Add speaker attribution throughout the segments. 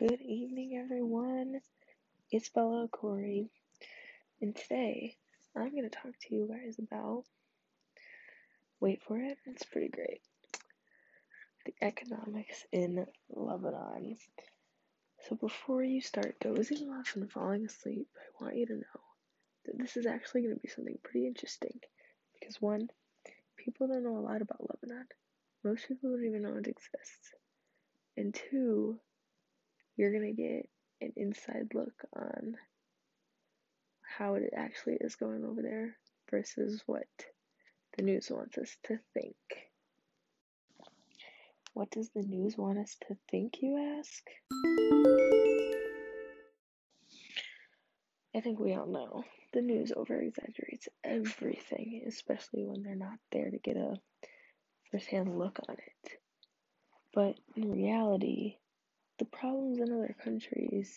Speaker 1: Good evening, everyone. It's Bella Corey, and today I'm going to talk to you guys about wait for it, it's pretty great. The economics in Lebanon. So, before you start dozing off and falling asleep, I want you to know that this is actually going to be something pretty interesting. Because, one, people don't know a lot about Lebanon, most people don't even know it exists, and two, you're going to get an inside look on how it actually is going over there versus what the news wants us to think. What does the news want us to think, you ask? I think we all know the news over exaggerates everything, especially when they're not there to get a first hand look on it. But in reality, the problems in other countries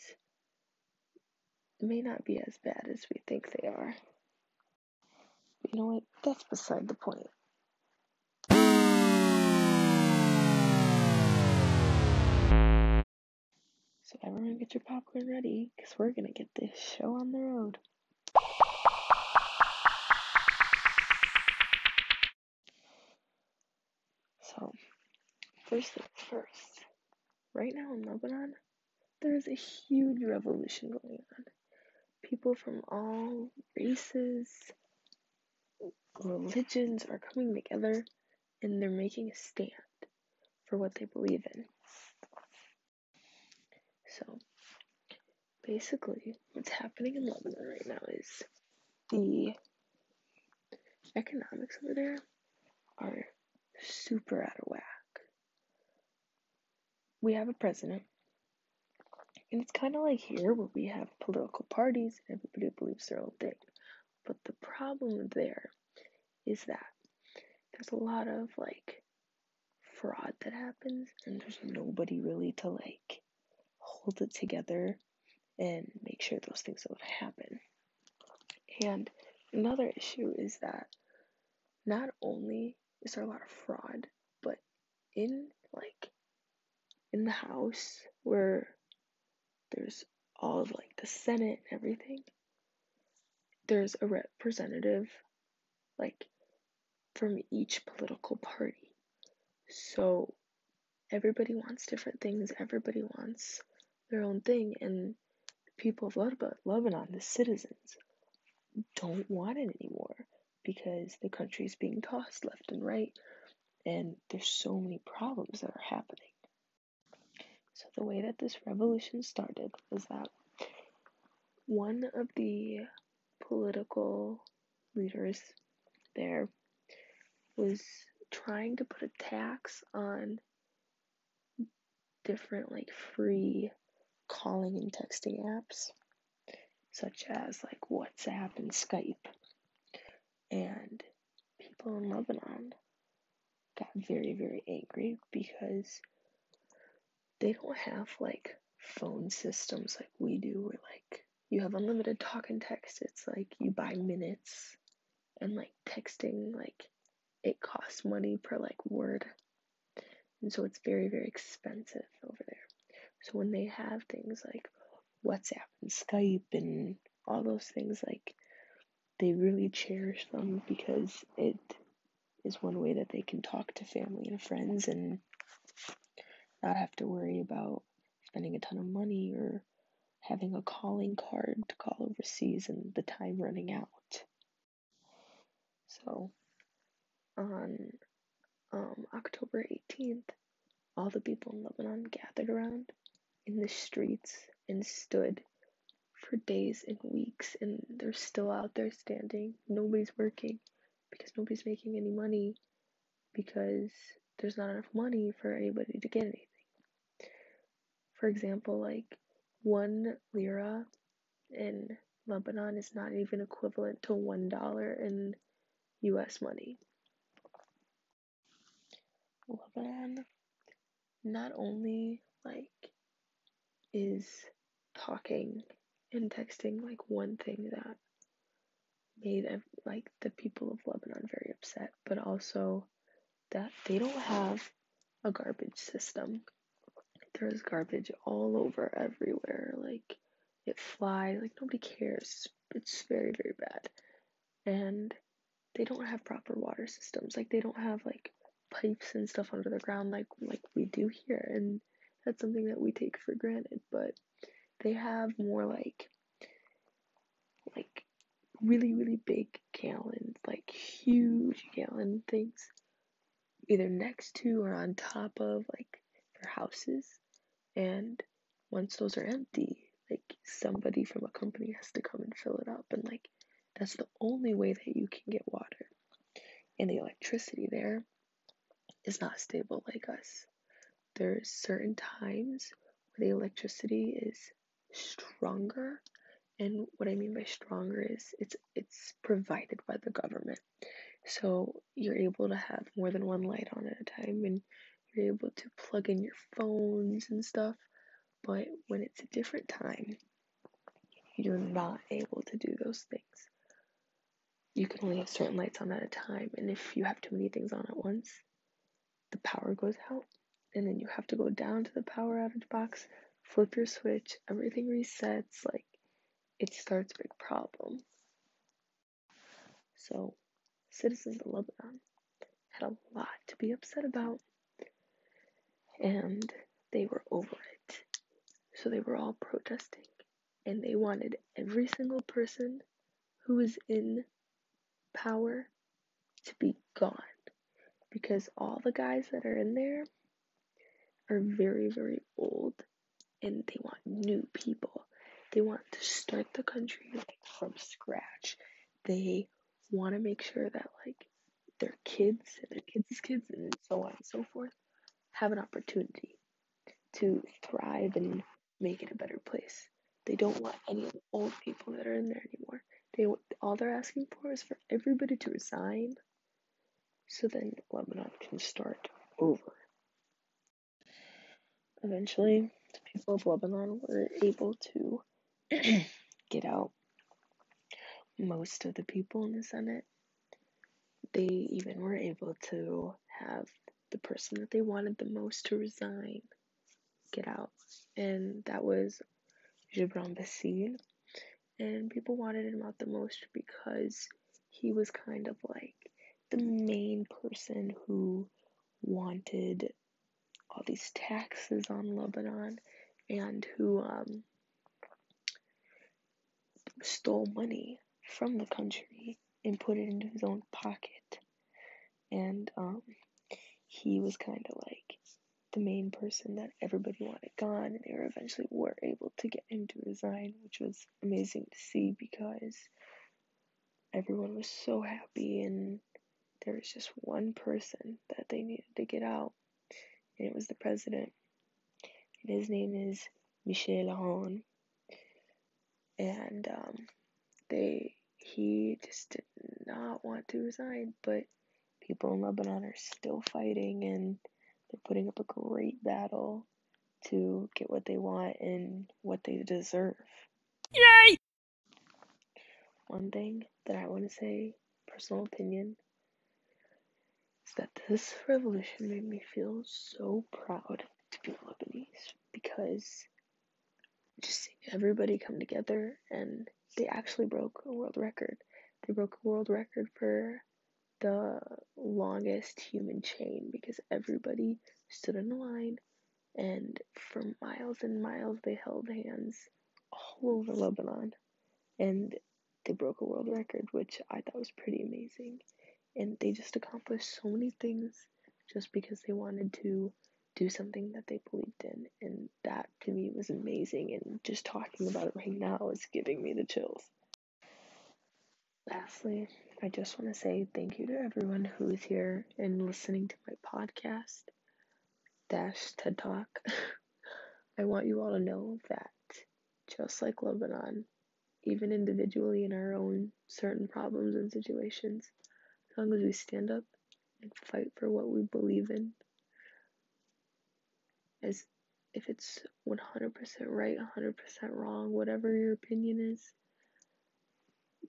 Speaker 1: may not be as bad as we think they are. But you know what? That's beside the point. So everyone get your popcorn ready, because we're going to get this show on the road. So, first things first. Right now in Lebanon, there is a huge revolution going on. People from all races, religions are coming together and they're making a stand for what they believe in. So, basically, what's happening in Lebanon right now is the economics over there are super out of whack. We have a president, and it's kind of like here where we have political parties and everybody believes their own thing. But the problem there is that there's a lot of like fraud that happens, and there's nobody really to like hold it together and make sure those things don't happen. And another issue is that not only is there a lot of fraud, but in like in the house where there's all of like the Senate and everything, there's a representative like from each political party. So everybody wants different things, everybody wants their own thing, and people of Lebanon, the citizens, don't want it anymore because the country is being tossed left and right, and there's so many problems that are happening. So, the way that this revolution started was that one of the political leaders there was trying to put a tax on different, like, free calling and texting apps, such as like WhatsApp and Skype. And people in Lebanon got very, very angry because they don't have like phone systems like we do, where like you have unlimited talk and text. It's like you buy minutes, and like texting, like it costs money per like word. And so it's very, very expensive over there. So when they have things like WhatsApp and Skype and all those things, like they really cherish them because it is one way that they can talk to family and friends and not have to worry about spending a ton of money or having a calling card to call overseas and the time running out. So on um, October 18th, all the people in Lebanon gathered around in the streets and stood for days and weeks and they're still out there standing. Nobody's working because nobody's making any money because there's not enough money for anybody to get anything. For example, like one lira in Lebanon is not even equivalent to one dollar in US money. Lebanon not only like is talking and texting like one thing that made like the people of Lebanon very upset, but also that they don't have a garbage system. There's garbage all over everywhere. Like it flies, like nobody cares. It's very, very bad. And they don't have proper water systems. Like they don't have like pipes and stuff under the ground like like we do here and that's something that we take for granted, but they have more like like really, really big gallons, like huge gallon things, either next to or on top of like their houses. And once those are empty, like somebody from a company has to come and fill it up. And like that's the only way that you can get water. And the electricity there is not stable like us. There's certain times where the electricity is stronger and what I mean by stronger is it's it's provided by the government. So you're able to have more than one light on at a time and you're able to plug in your phones and stuff. But when it's a different time, you're not able to do those things. You can only have certain lights on at a time, and if you have too many things on at once, the power goes out, and then you have to go down to the power outage box, flip your switch, everything resets. Like it starts a big problem. So, citizens of Lebanon had a lot to be upset about, and they were over it. So, they were all protesting, and they wanted every single person who was in power to be gone because all the guys that are in there are very, very old and they want new people. They want to start the country like from scratch. They want to make sure that like their kids and their kids' kids and so on and so forth have an opportunity to thrive and make it a better place. They don't want any old people that are in there anymore. They all they're asking for is for everybody to resign, so then Lebanon can start over. Eventually, the people of Lebanon were able to get out most of the people in the Senate. They even were able to have the person that they wanted the most to resign get out, and that was Gibran Bassil. And people wanted him out the most because he was kind of like the main person who wanted all these taxes on Lebanon and who um, stole money from the country and put it into his own pocket. And um, he was kind of like the main person that everybody wanted gone, and they were eventually were able to get him to resign, which was amazing to see because everyone was so happy, and there was just one person that they needed to get out, and it was the president. And his name is Michel Aoun and um, they he just did not want to resign, but people in Lebanon are still fighting and they're putting up a great battle to get what they want and what they deserve. Yay! One thing that I want to say, personal opinion, is that this revolution made me feel so proud to be Lebanese because just seeing everybody come together and they actually broke a world record. They broke a world record for the longest human chain because everybody stood in line and for miles and miles they held hands all over Lebanon and they broke a world record which I thought was pretty amazing and they just accomplished so many things just because they wanted to do something that they believed in. And that to me was amazing. And just talking about it right now is giving me the chills. Lastly, I just want to say thank you to everyone who is here and listening to my podcast, Dash TED Talk. I want you all to know that just like Lebanon, even individually in our own certain problems and situations, as long as we stand up and fight for what we believe in, as if it's 100% right, 100% wrong, whatever your opinion is,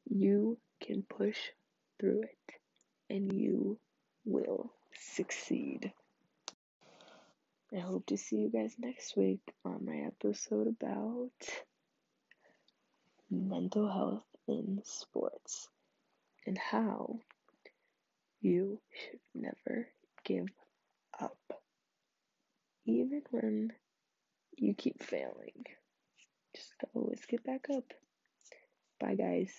Speaker 1: you can push through it and you will succeed. I hope to see you guys next week on my episode about mental health in sports and how you should never give up. Even when you keep failing, just always get back up. Bye, guys.